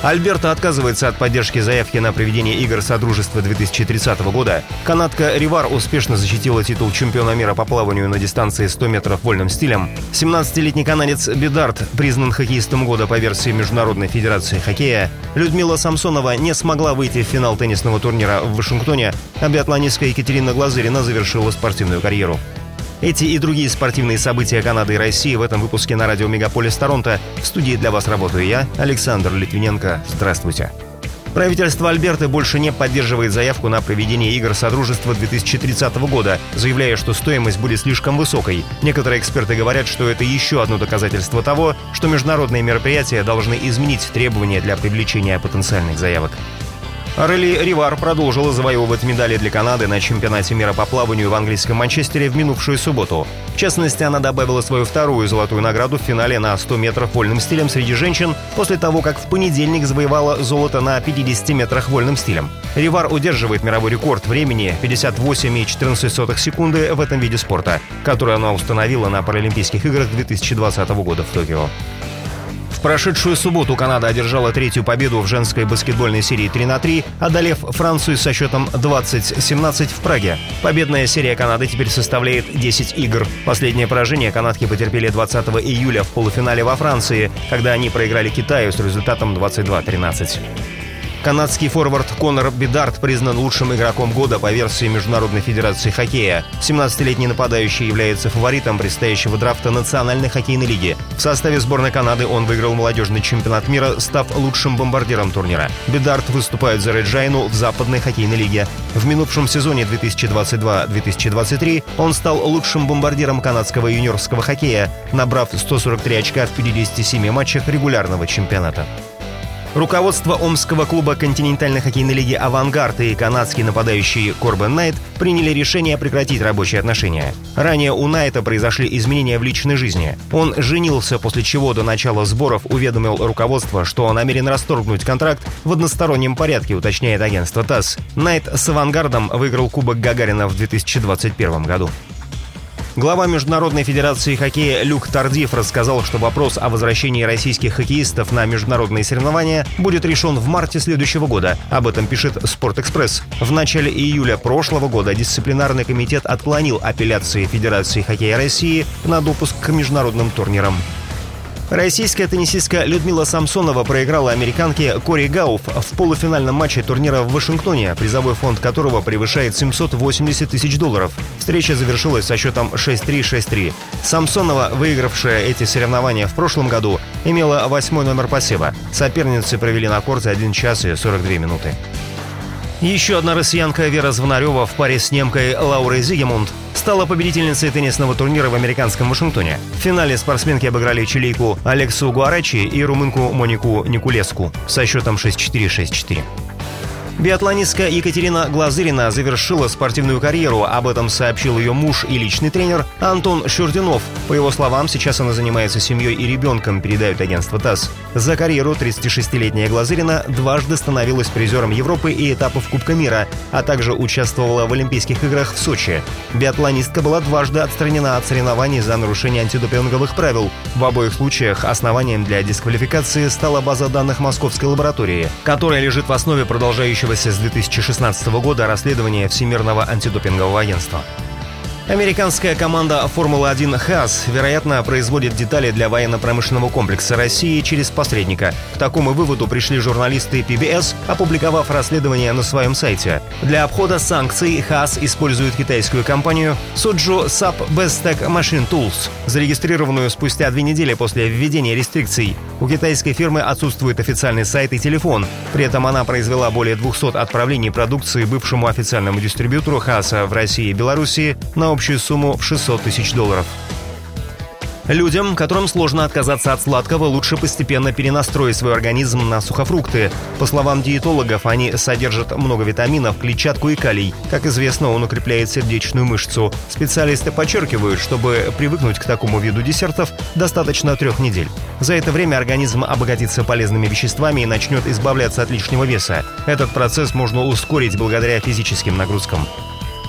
Альберта отказывается от поддержки заявки на проведение игр Содружества 2030 года. Канадка Ривар успешно защитила титул чемпиона мира по плаванию на дистанции 100 метров вольным стилем. 17-летний канадец Бедарт признан хоккеистом года по версии Международной Федерации хоккея. Людмила Самсонова не смогла выйти в финал теннисного турнира в Вашингтоне, а биатлонистка Екатерина Глазырина завершила спортивную карьеру. Эти и другие спортивные события Канады и России в этом выпуске на радио Мегаполис Торонто. В студии для вас работаю я, Александр Литвиненко. Здравствуйте. Правительство Альберты больше не поддерживает заявку на проведение игр Содружества 2030 года, заявляя, что стоимость будет слишком высокой. Некоторые эксперты говорят, что это еще одно доказательство того, что международные мероприятия должны изменить требования для привлечения потенциальных заявок. Релли Ривар продолжила завоевывать медали для Канады на чемпионате мира по плаванию в английском Манчестере в минувшую субботу. В частности, она добавила свою вторую золотую награду в финале на 100 метров вольным стилем среди женщин после того, как в понедельник завоевала золото на 50 метрах вольным стилем. Ривар удерживает мировой рекорд времени 58,14 секунды в этом виде спорта, который она установила на Паралимпийских играх 2020 года в Токио. В прошедшую субботу Канада одержала третью победу в женской баскетбольной серии 3 на 3, одолев Францию со счетом 20-17 в Праге. Победная серия Канады теперь составляет 10 игр. Последнее поражение канадки потерпели 20 июля в полуфинале во Франции, когда они проиграли Китаю с результатом 22-13. Канадский форвард Конор Бедарт признан лучшим игроком года по версии Международной Федерации Хоккея. 17-летний нападающий является фаворитом предстоящего драфта Национальной хоккейной лиги. В составе сборной Канады он выиграл молодежный чемпионат мира, став лучшим бомбардиром турнира. Бедарт выступает за Реджайну в Западной хоккейной лиге. В минувшем сезоне 2022-2023 он стал лучшим бомбардиром канадского юниорского хоккея, набрав 143 очка в 57 матчах регулярного чемпионата. Руководство омского клуба континентальной хоккейной лиги «Авангард» и канадский нападающий Корбен Найт приняли решение прекратить рабочие отношения. Ранее у Найта произошли изменения в личной жизни. Он женился, после чего до начала сборов уведомил руководство, что он намерен расторгнуть контракт в одностороннем порядке, уточняет агентство ТАСС. Найт с «Авангардом» выиграл Кубок Гагарина в 2021 году. Глава Международной Федерации хоккея Люк Тардив рассказал, что вопрос о возвращении российских хоккеистов на международные соревнования будет решен в марте следующего года. Об этом пишет «Спортэкспресс». В начале июля прошлого года дисциплинарный комитет отклонил апелляции Федерации хоккея России на допуск к международным турнирам. Российская теннисистка Людмила Самсонова проиграла американке Кори Гауф в полуфинальном матче турнира в Вашингтоне, призовой фонд которого превышает 780 тысяч долларов. Встреча завершилась со счетом 6-3-6-3. Самсонова, выигравшая эти соревнования в прошлом году, имела восьмой номер посева. Соперницы провели на корте 1 час и 42 минуты. Еще одна россиянка Вера Звонарева в паре с немкой Лаурой Зигемунд стала победительницей теннисного турнира в американском Вашингтоне. В финале спортсменки обыграли чилийку Алексу Гуарачи и румынку Монику Никулеску со счетом 6-4-6-4. Биатлонистка Екатерина Глазырина завершила спортивную карьеру. Об этом сообщил ее муж и личный тренер Антон Щурдинов. По его словам, сейчас она занимается семьей и ребенком, передает агентство ТАСС. За карьеру 36-летняя Глазырина дважды становилась призером Европы и этапов Кубка мира, а также участвовала в Олимпийских играх в Сочи. Биатлонистка была дважды отстранена от соревнований за нарушение антидопинговых правил. В обоих случаях основанием для дисквалификации стала база данных Московской лаборатории, которая лежит в основе продолжающего начавшегося с 2016 года расследования Всемирного антидопингового агентства. Американская команда «Формула-1» «ХАС», вероятно, производит детали для военно-промышленного комплекса России через посредника. К такому выводу пришли журналисты PBS, опубликовав расследование на своем сайте. Для обхода санкций ХАС использует китайскую компанию Suju Sub Bestech Machine Tools, зарегистрированную спустя две недели после введения рестрикций. У китайской фирмы отсутствует официальный сайт и телефон. При этом она произвела более 200 отправлений продукции бывшему официальному дистрибьютору ХАСа в России и Беларуси на общую сумму в 600 тысяч долларов. Людям, которым сложно отказаться от сладкого, лучше постепенно перенастроить свой организм на сухофрукты. По словам диетологов, они содержат много витаминов, клетчатку и калий. Как известно, он укрепляет сердечную мышцу. Специалисты подчеркивают, чтобы привыкнуть к такому виду десертов, достаточно трех недель. За это время организм обогатится полезными веществами и начнет избавляться от лишнего веса. Этот процесс можно ускорить благодаря физическим нагрузкам.